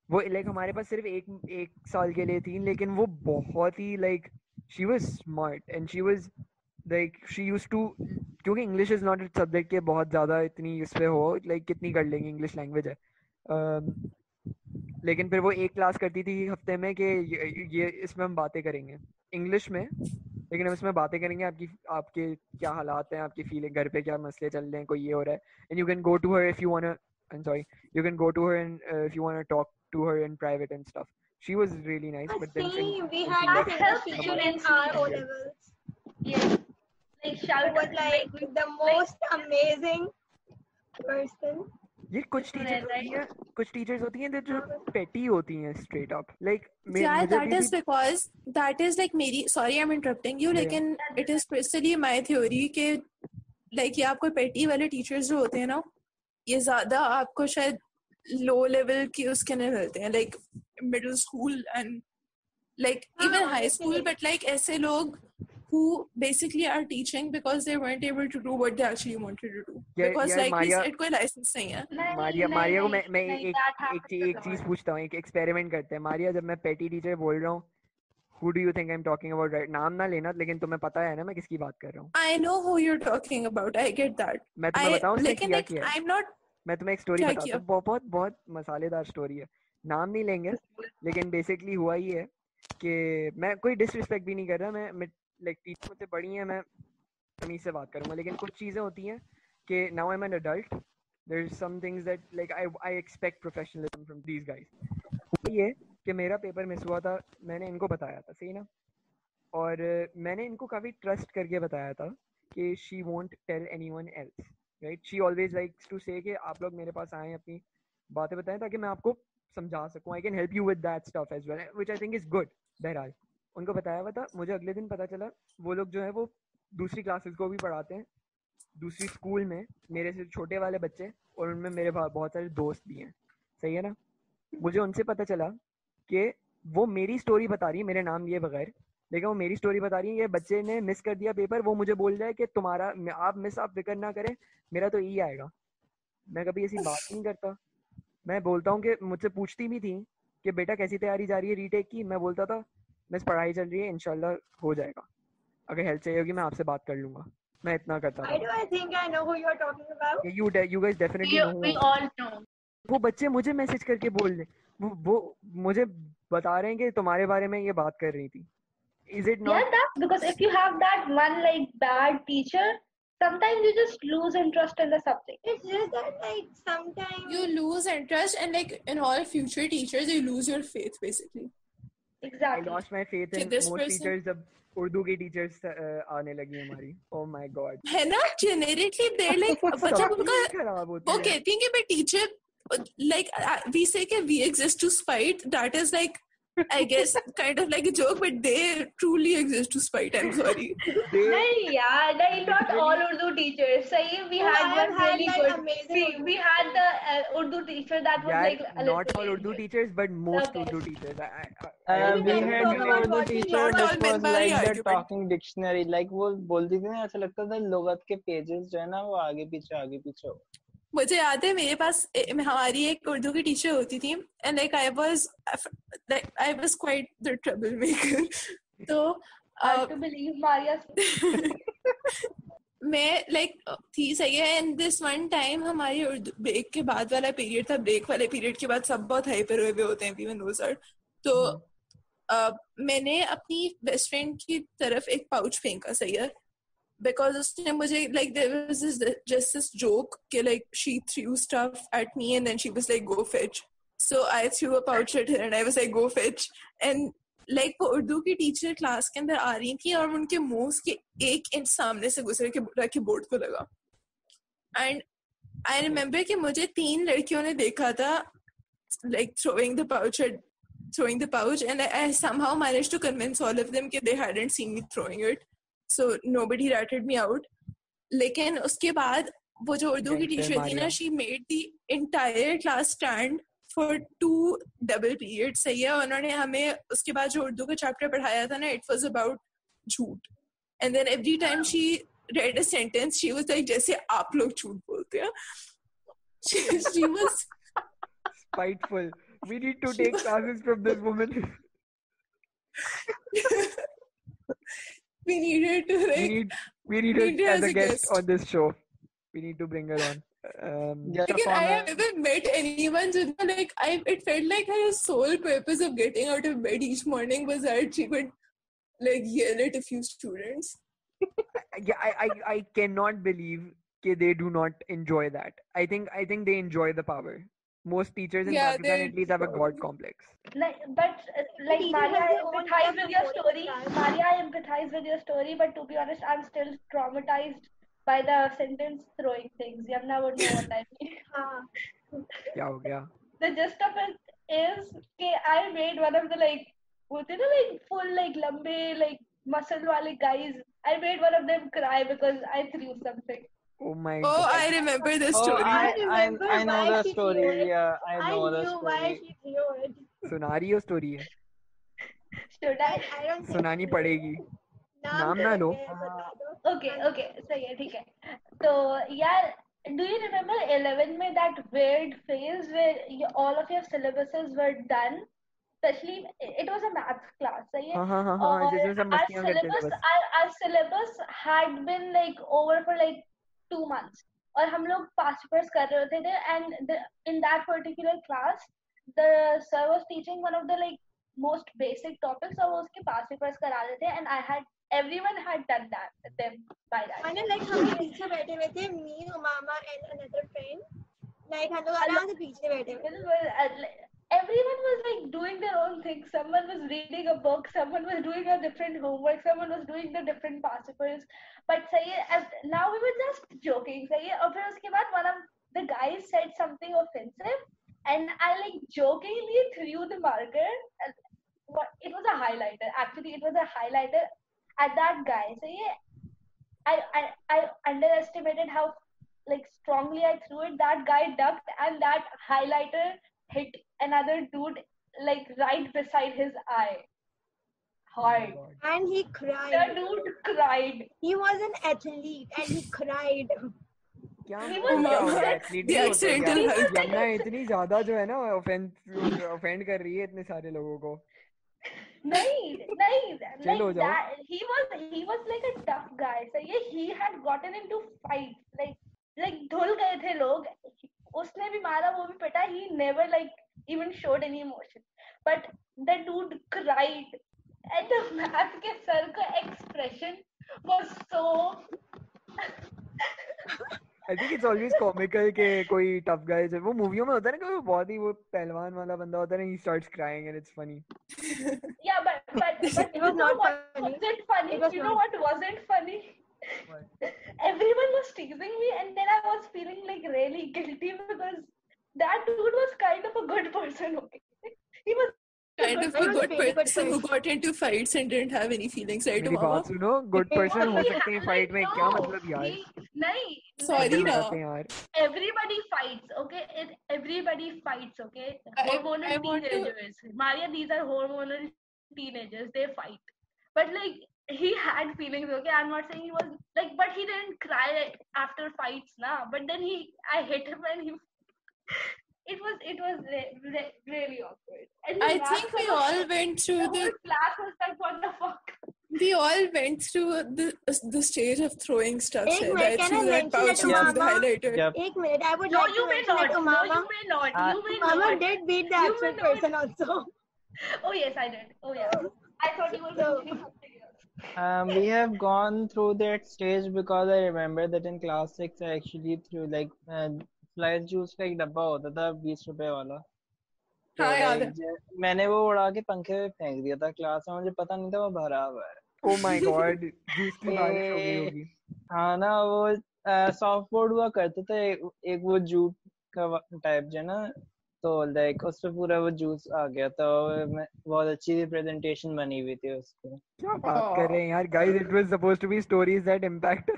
वो लाइक हमारे पास सिर्फ एक एक साल के लिए थी लेकिन वो बहुत ही like she was smart and she was like she used to क्योंकि English is not it subject के बहुत ज़्यादा इतनी इस पे हो लाइक कितनी कर लेंगे इंग्लिश लैंग्वेज है। लेकिन फिर वो एक क्लास करती थी हफ़्ते में कि ये इसमें हम बातें करेंगे। इंग्लिश में लेकिन हम इसमें बातें करेंगे आपकी आपके क्या हालात हैं आपकी फीलिंग घर पे क्या मसले चल रहे हैं कोई ये हो रहा है। And you can go to her if you want sorry you can go to her and if you want to talk to her in private and stuff she was really nice but then we had help in our O levels yes आपको पेटी वाले teachers जो होते हैं ना ये ज़्यादा आपको शायद लो लेवल के उसके नहीं मिलते हैं like middle school and like even high school but like ऐसे लोग who basically are teaching because they weren't able to do what they actually wanted to do Yeah, because yeah, like Maria- said कोई license नहीं है नहीं, मारिया नहीं, मारिया को मैं नहीं, मैं नहीं, एक that एक happens चीज़ a एक चीज़ lot. पूछता हूँ एक एक्सपेरिमेंट करते हैं मारिया जब मैं पेटी टीचर बोल रहा हूँ who do you think I'm talking about right नाम ना लेना लेकिन तुम्हें पता है ना मैं किसकी बात कर रहा हूँ I know who you're talking about I get that मैं तुम्हें I बताऊँ उसने लेकिन क्या है? I'm not मैं तुम्हें एक स्टोरी बताता? हूँ बहुत बहुत मसालेदार स्टोरी है नाम नहीं लेंगे लेकिन बेसिकली हुआ ये है कि मैं कोई डिसरिस्पेक्ट भी नहीं कर रहा मैं लाइक टीचर मुझसे बड़ी हैं, मैं तमीज से बात करूँगा, लेकिन कुछ चीज़ें होती हैं कि now I am an adult there is some things that like I I expect professionalism from these guys ये कि मेरा पेपर मिस हुआ था, मैंने इनको बताया था, सही ना? और मैंने इनको काफ़ी ट्रस्ट करके बताया था कि she won't tell anyone else right she always likes to say कि आप लोग मेरे पास आएँ अपनी बातें बताएँ, ताकि मैं आपको समझा सकूँ I can help you with that stuff as well which I think is good बहरहाल। उनको बताया हुआ था। मुझे अगले दिन पता चला, वो लोग जो है वो दूसरी क्लासेस को भी पढ़ाते हैं। दूसरी स्कूल में मेरे से छोटे वाले बच्चे और उनमें मेरे बहुत सारे दोस्त भी हैं। सही है ना? मुझे उनसे पता चला कि वो मेरी स्टोरी बता रही है, मेरे नाम लिए बगैर। लेकिन वो मेरी स्टोरी बता रही है, ये बच्चे ने मिस कर दिया पेपर वो मुझे बोल है कि तुम्हारा आप मिस आप फ़िक्र ना करें, मेरा तो ई आएगा। मैं कभी ऐसी बात नहीं करता। मैं बोलता हूँ कि मुझसे पूछती भी थी कि बेटा कैसी तैयारी जा रही है रीटेक की? मैं बोलता था बस पढ़ाई चल रही है इनशाला हो जाएगा। अगर हेल्प चाहिए होगी मैं आपसे बात कर लूँगा। मैं इतना करता हूँ वो बच्चे मुझे मैसेज करके बोल रहे वो, वो मुझे बता रहे हैं कि तुम्हारे बारे में ये बात कर रही थी। Is it not that because if you have that one like bad teacher sometimes you just lose interest in the subject it's just that like sometimes you lose interest and like in all future teachers you lose your faith basically I Exactly. Lost my faith कि in this most person- teachers जब उर्दू की teachers आने लगी हमारी oh my God है ना generically they're like बच्चा उनका खराब होती वो है कहती हैं कि मैं teacher like uh, we say कि we exist to spite that is like I guess kind of like a joke but they truly exist to spite I'm sorry They- नहीं यार नहीं not all Urdu teachers सही we Oh, had I one have had, really like, good amazing we, Urdu we had the uh, Urdu teacher that was yeah, like a not little all Urdu bit- teachers, but most Okay. Urdu teachers. I, I, I, Uh, I we Even had talk one about Urdu what we teacher not all that was Bengali like the argument. talking dictionary. Like वो बोलती थी ना ऐसा लगता था लुगत के pages जो है ना वो आगे पीछे आगे पीछे हो मुझे याद है मेरे पास हमारी एक उर्दू की टीचर होती थी and like I was like I was quite the troublemaker तो uh, मैं लाइक थी सही है एंड दिस वन टाइम हमारी उर्दू ब्रेक के बाद वाला पीरियड था ब्रेक वाले पीरियड के बाद सब बहुत हाइपर हुए हुए होते हैं इवन दोस आर तो uh, मैंने अपनी बेस्ट फ्रेंड की तरफ़ एक पाउच फेंका सही है? बिकॉज़ उसने मुझे like there was just this joke कि like she threw stuff at me and then she was like go fetch so I threw a pouch at her and I was like go fetch and like वो उर्दू की teacher class के अंदर आ रही थी और उनके मुँह के एक इंच सामने से गुजर के रख बोर्ड को लगा। एंड आई रिमेम्बर कि मुझे तीन लड़कियों ने देखा था like throwing the pouch at throwing the pouch and I, I somehow managed to convince all of them that they hadn't seen me throwing it. So nobody ratted me out लेकिन उसके बाद वो जो उर्दू की टीचर थी ना she made the entire class stand for two double period सही है उन्होंने हमें उसके बाद जो उर्दू का चैप्टर पढ़ाया था ना इट वॉज़ अबाउट झूठ. And then every time she read a sentence she was like जैसे आप लोग झूठ बोलते हैं। She was spiteful. We need to take classes from this woman. We needed to we need we need Need her her as as a a guest guest. on this show. We need to bring her on. Um, Yeah. I have never met anyone who like I it felt like her sole purpose of getting out of bed each morning was that she could like yell at a few students. yeah, I, I I cannot believe that they do not enjoy that. I think I think they enjoy the power Most teachers in Yeah, Pakistan they at least have a do. god complex. like but uh, like teacher Maria has I their own empathize with your level of story understanding. Maria I empathize with your story but to be honest I'm still traumatized by the sentence throwing things Yamna would know what I mean हाँ क्या हो गया? the gist of it is कि I made one of the like होते ना like full like lambe like muscle wale guys I made one of them cry because I threw something Oh my Oh, god. I remember this Oh, story. I, I I, remember I know why the she story. threw it. Yeah, I I know the knew why story. she threw it सुना रही हो story है? should I I, I don't think सुनानी so. पड़ेगी. नाम नाम ना लो. करके बता दो okay okay सही है ठीक है तो यार do you remember 11 में that weird phase where you, all of your syllabuses were done especially it was a math class सही है हाँ हाँ हाँ हाँ और जिसमें सब our मस्तियाँ करते थे syllabus बस. our, our syllabus had been like over for like two months और हम लोग past papers कर रहे होते थे and the, in that particular class the sir was teaching one of the like most basic topics और वो उसके past papers करा रहे थे and I had everyone had done that them by that मैंने लाइक हम पीछे बैठे हुए थे me Umama and another friend like हम लोग आराम से पीछे बैठे हुए uh, like, everyone was like doing their own thing. Someone was reading a book, someone was doing a different homework, someone was doing the different past papers. But सही है, as now we were just joking. सही है, और फिर उसके बाद one of the guys said something offensive, and I like jokingly threw the marker. and what- It was a highlighter. Actually, it was a highlighter at that guy. सही है, I I I underestimated how like strongly I threw it. That guy ducked, and that highlighter hit another dude like right beside his eye. Hard. And he The cried. dude cried. He was an athlete and he cried. क्या He मतलब was क्या like- होता है athlete The नहीं होता accidental क्या? hug. Yamuna इतनी ज्यादा जो है ना ऑफेंड ऑफेंड कर रही है इतने सारे लोगों को Nahin, nahin, Chill ho like jao. that. He was he was like a tough guy. So yeah, he had gotten into fights. Like like धुल गए थे लोग. उसने भी मारा वो भी पिटा. He never like even showed any emotion. But the dude cried. And the math के सर का expression was so. I think it's always comical कि कोई टफ गाय जब वो मूवियों में होता है ना कि वो बहुत ही वो पहलवान वाला बंदा होता है ना he starts crying and it's funny Yeah, but but but It you was know not what funny. wasn't funny? It was you know not. what wasn't funny? Everyone was teasing me, and then I was feeling like really guilty because that dude was kind of a good person. Okay, he was Kind of I a was good really good person who person. got into fights and didn't have any feelings, right, मेरी Mama? बात सुनो good person हो He सकते हैं had- fight में like, क्या no, मतलब यार he- nahi, Sorry, ऐसे हो na. जाते हैं यार everybody fights. Okay, it, everybody fights. Okay, I- hormonal I want to- teenagers. Maria, these are hormonal teenagers. They fight, but like he had feelings. Okay, I'm not saying he was like, but he didn't cry after fights, nah. But then he, I hit him and he. it was it was re- re- really awkward. And I think we was- all went through the the whole class was like, what the fuck? we all went through the the stage of throwing stuff. Ek Said minute, I can I threw that pouch that into the highlighter. Yep. Ek minute, I would No, like you to may mention not. that No, you may not. Uh, You may Umama not. did beat the You actual may not. person also. Oh yes, I did. Oh yeah. I thought you were So- mentioning something else. Um, we have gone through that stage because I remember that in class six I actually threw like uh, slice juice का एक डब्बा होता था बीस रुपए वाला। तो हाँ, याद है। मैंने वो उड़ा के पंखे में फेंक दिया था क्लास में मुझे पता नहीं था वो भरा हुआ है। ओ माय गॉड जूस की बारिश हो गई होगी। हाँ ना वो सॉफ्ट बोर्ड हुआ करते थे एक, वो जूट का टाइप जो ना तो लाइक उस पे पूरा वो जूस आ गया तो मैं बहुत अच्छी प्रेजेंटेशन बनी हुई थी उसको। क्या बात कर रहे हैं यार guys it was supposed to be stories that impact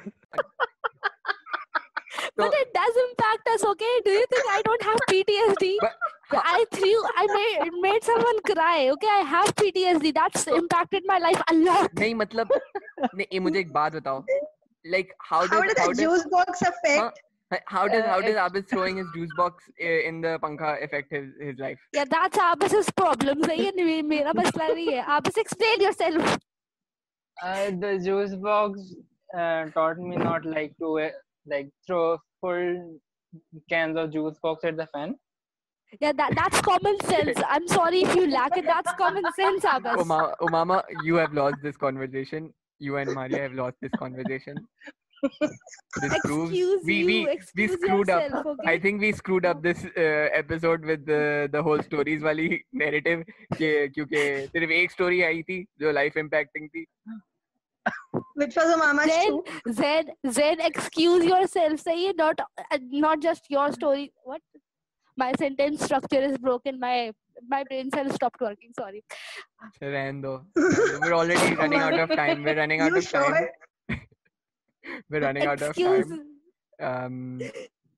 But it does impact us, okay? Do you think I don't have PTSD? But- I threw, I made, made someone cry, okay? I have PTSD. That's impacted my life a lot. नहीं मतलब नहीं ये मुझे एक बात बताओ like how How did did how the did juice box affect? huh, how does how Uh, does Abis throwing his juice box uh, in the pankha affect his his life Yeah, that's Abas's problem. सही है नहीं मेरा मसला नहीं है. Abas, explain yourself. Uh, the juice box uh, taught me not like to uh, like throw full cans of juice box at the fan. Yeah, that that's common sense. I'm sorry if you lack it. That's common sense, Abas. Uma, Umama you have lost this conversation you and Maria have lost this conversation this proves Excuse we you. we we excuse screwed up yourself, okay? I think we screwed up this uh, episode with the the whole stories वाली narrative कि क्योंकि सिर्फ एक story आई थी जो life impacting थी which was a mama Zed, Zed, Zed, excuse yourself. Say it, not, uh, not just your story. What? My sentence structure is broken. My my brain cell stopped working. Sorry. Rando. We're already running out of time. We're running out you of sure? time. We're running out of time. Um,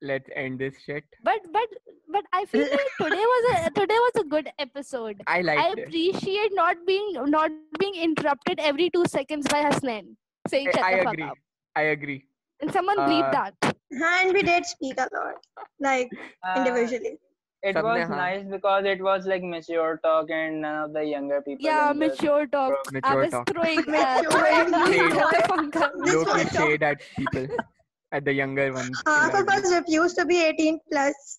let's end this shit. But but but I feel like today was a today was a good episode. I like. I appreciate it. not being not being interrupted every two seconds by Hasnain saying I, I agree. Up. I agree. And someone uh, bleep that. And we did speak a lot, like uh, individually. It was nice because it was like mature talk and none of the younger people. Yeah, mature talk. Mature I was talk. throwing, uh, throwing shade. Low shade at people at the younger ones in Half our of us refused to be 18 plus.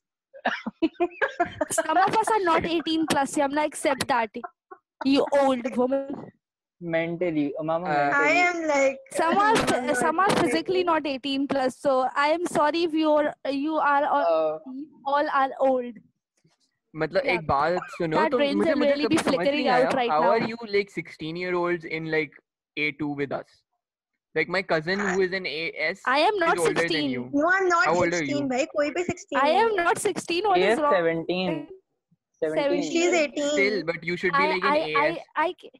Some of us are not 18 plus. Yamna, accept that. You old woman. mentally. uh, Mama, Uh, I mentally. am like. Some are I'm not some are 18. physically not 18 plus. So I am sorry if you're you are all, Uh, all are old. मतलब Yeah. एक बात सुनो That तो brain मुझे cell मुझे really कभी be समझ flickering नहीं आया out right how now. are you like 16 year olds in like A2 with us like my cousin who is an AS I am not is older than 16. you No, I'm not How old are 16, you? bhai. koi bhi 16 I am not 16. What he is is wrong? 17. 17. Seventeen. She's 18. still but you should be I, like in I, AS I, I, ca-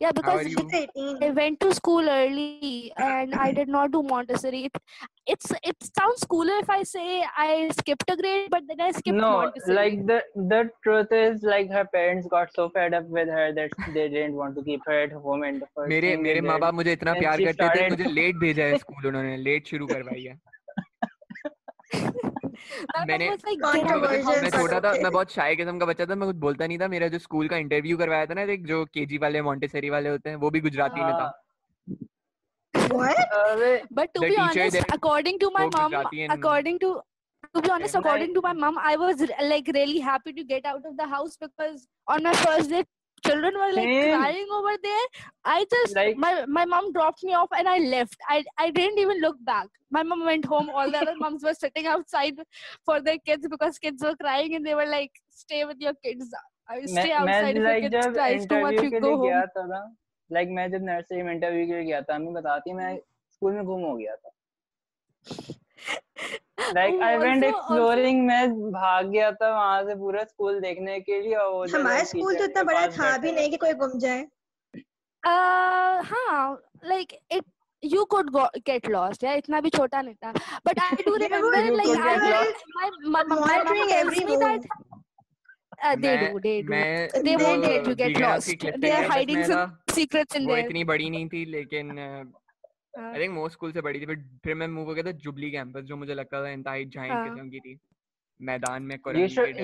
Yeah, How because are you? It's 18. I went to school early and I did not do Montessori. It, it's it sounds cooler if I say I skipped a grade, but then I skipped no, Montessori. like the the truth is like her parents got so fed up with her that they didn't want to keep her at home and the first मेरे thing they मेरे माँ did बाप मुझे इतना when प्यार she करते थे started- मुझे लेट भेजा है स्कूल उन्होंने लेट शुरू करवाई है My mom मैंने मैं. छोटा था मैं बहुत शाय किस्म का बच्चा था मैं कुछ बोलता नहीं था मेरा जो स्कूल का इंटरव्यू करवाया था ना एक जो केजी वाले मोंटेसरी वाले होते हैं वो भी गुजराती में था हाँ, What? अरे But to The be honest, there according to my mom, according to to be honest, according to my mom, I was like really happy to get out of the house because on my first day, children were like Same. crying over there. I just Like- my my mom dropped me off and I left. I I didn't even look back. My mom went home. All the other moms were sitting outside for their kids because kids were crying and they were like, "Stay with your kids. I मैं stay मैं outside if your like kids जब cries too much, interview you के go लिए गया home." था ना like मैं जब नर्सरी में इंटरव्यू के लिए गया था मैं बताती हूँ, मैं स्कूल में गुम हो गया था लाइक आई वेंट एक्सप्लोरिंग मैं भाग गया था वहाँ से पूरा स्कूल देखने के लिए और उधर हमारा स्कूल तो इतना बड़ा था भी नहीं कि कोई गुम जाए Uh, हाँ, like it. You could go, get lost. Yeah, इतना भी छोटा नहीं था. But I do remember, like I was, my mom monitoring every me move. that uh, they मैं do, they do. मैं They वो won't let you get lost. They are hiding some secrets in there वो there. इतनी बड़ी नहीं थी लेकिन हाँ, आई थिंक मोस्ट स्कूल से बड़ी थी बट फिर मैं मूव हो गया था जुबली कैंपस जो मुझे लगता था एंटायर जाइंट किस्म की थी। मैदान में कोरी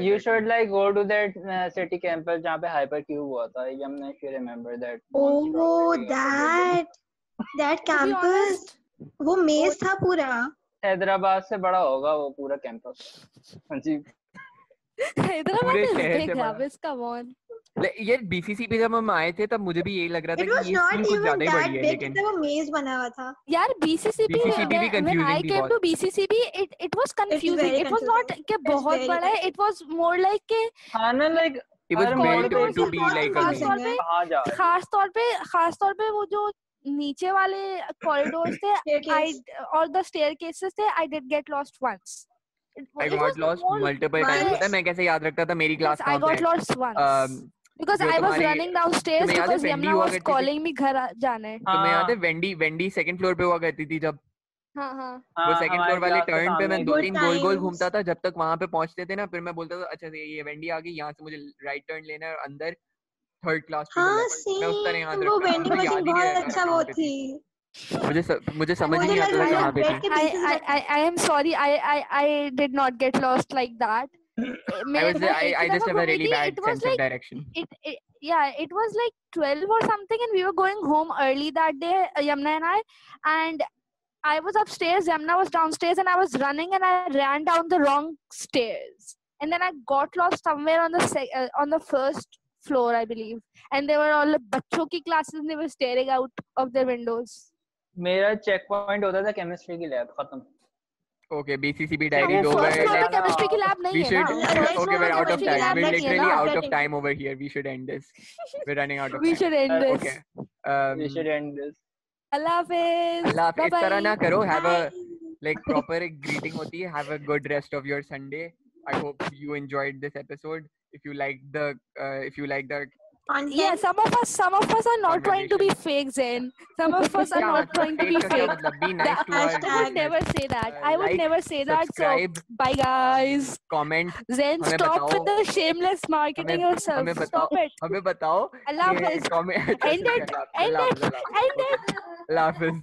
you should like go to that city campus जहाँ पे हाइपर क्यूब हुआ था I am not sure remember that oh that that campus वो मेज था पूरा। हैदराबाद से बड़ा होगा वो पूरा कैंपस हाँ जी। हैदराबाद में देख लिया इसका वन ये बीसीसीपी जब हम आए थे तब मुझे भी यही लग रहा था कि ये स्कूल कुछ ज़्यादा ही बड़ी है लेकिन वो मेज बना हुआ था। यार बीसीसीपी बीसीसीपी भी कंफ्यूजिंग थी I came to BCCP it it was confusing it was not के बहुत बड़ा है इट वाज मोर लाइक के हाँ ना like it was made to be like a खास तौर पे खास तौर पे वो जो नीचे वाले कॉरिडोर्स थे आई और द स्टेयरकेसेस थे I did get lost once I got lost multiple times. पता है मैं कैसे याद रखता था मेरी क्लास का I got lost once. Because I was running downstairs तुम्हें because वेंडी Yamuna हुआ was calling me घर जाना है। तो मैं याद है हाँ। वेंडी वेंडी सेकंड फ्लोर पे हुआ करती थी जब? हाँ हाँ। वो हाँ सेकंड फ्लोर वाले टर्न पे मैं दो तीन गोल गोल घूमता था जब तक वहाँ पे पहुँचते थे ना फिर मैं बोलता था अच्छा ये ये वेंडी आ गई यहाँ से मुझे राइट टर्न लेना है अंदर थर्ड क्लास पे हाँ मैं उस तरह याद सेम वो याद मशीन बहुत अच्छा वो थी। मुझे स, मुझे समझ मुझे नहीं आता था कहाँ पे ब्रेड थी। के I, पीसेस I, रखे I, I am sorry. I, I, I did not get lost like that. I मैं was मैं I, एक I ही just दफा have a घूमी really थी. bad It was sense of like direction it, it yeah it was like 12 or something and we were going home early that day uh, Yamna and I and I was upstairs Yamna was downstairs and I was running and I ran down the wrong stairs and then I got lost somewhere on the se- uh, on the first floor I believe and they were all बच्चों की classes and they were staring out of their windows मेरा check point होता था chemistry की lab खत्म okay BCCB हाँ, diary वो is over first floor पे Yeah. chemistry की lab नहीं we है should ना First okay floor we're पे out of chemistry time lab we're नहीं है literally ना, out of getting- time over here we should end this we're running out of we time should end Uh, this okay um we should end this Allah Hafiz अल्लाह हाफिज इस तरह ना Bye-bye. करो have a Bye. like proper एक greeting होती है have a good rest of your sunday i hope you enjoyed this episode if you like the uh, if you like the Content. Yeah, some of us, some of us are not trying to be fake Zen. Some of us are क्या not मतलब trying to fake be का क्या fake. मतलब be nice to I our hashtag. would listeners. never say that. Uh, I would like, never say that. So subscribe bye guys. comment Zen, हमें stop बताओ with the shameless marketing हमें yourself. हमें Stop बताओ it. हमें बताओ Allah कि Hafiz. comment End it. End it. End it. Allah Hafiz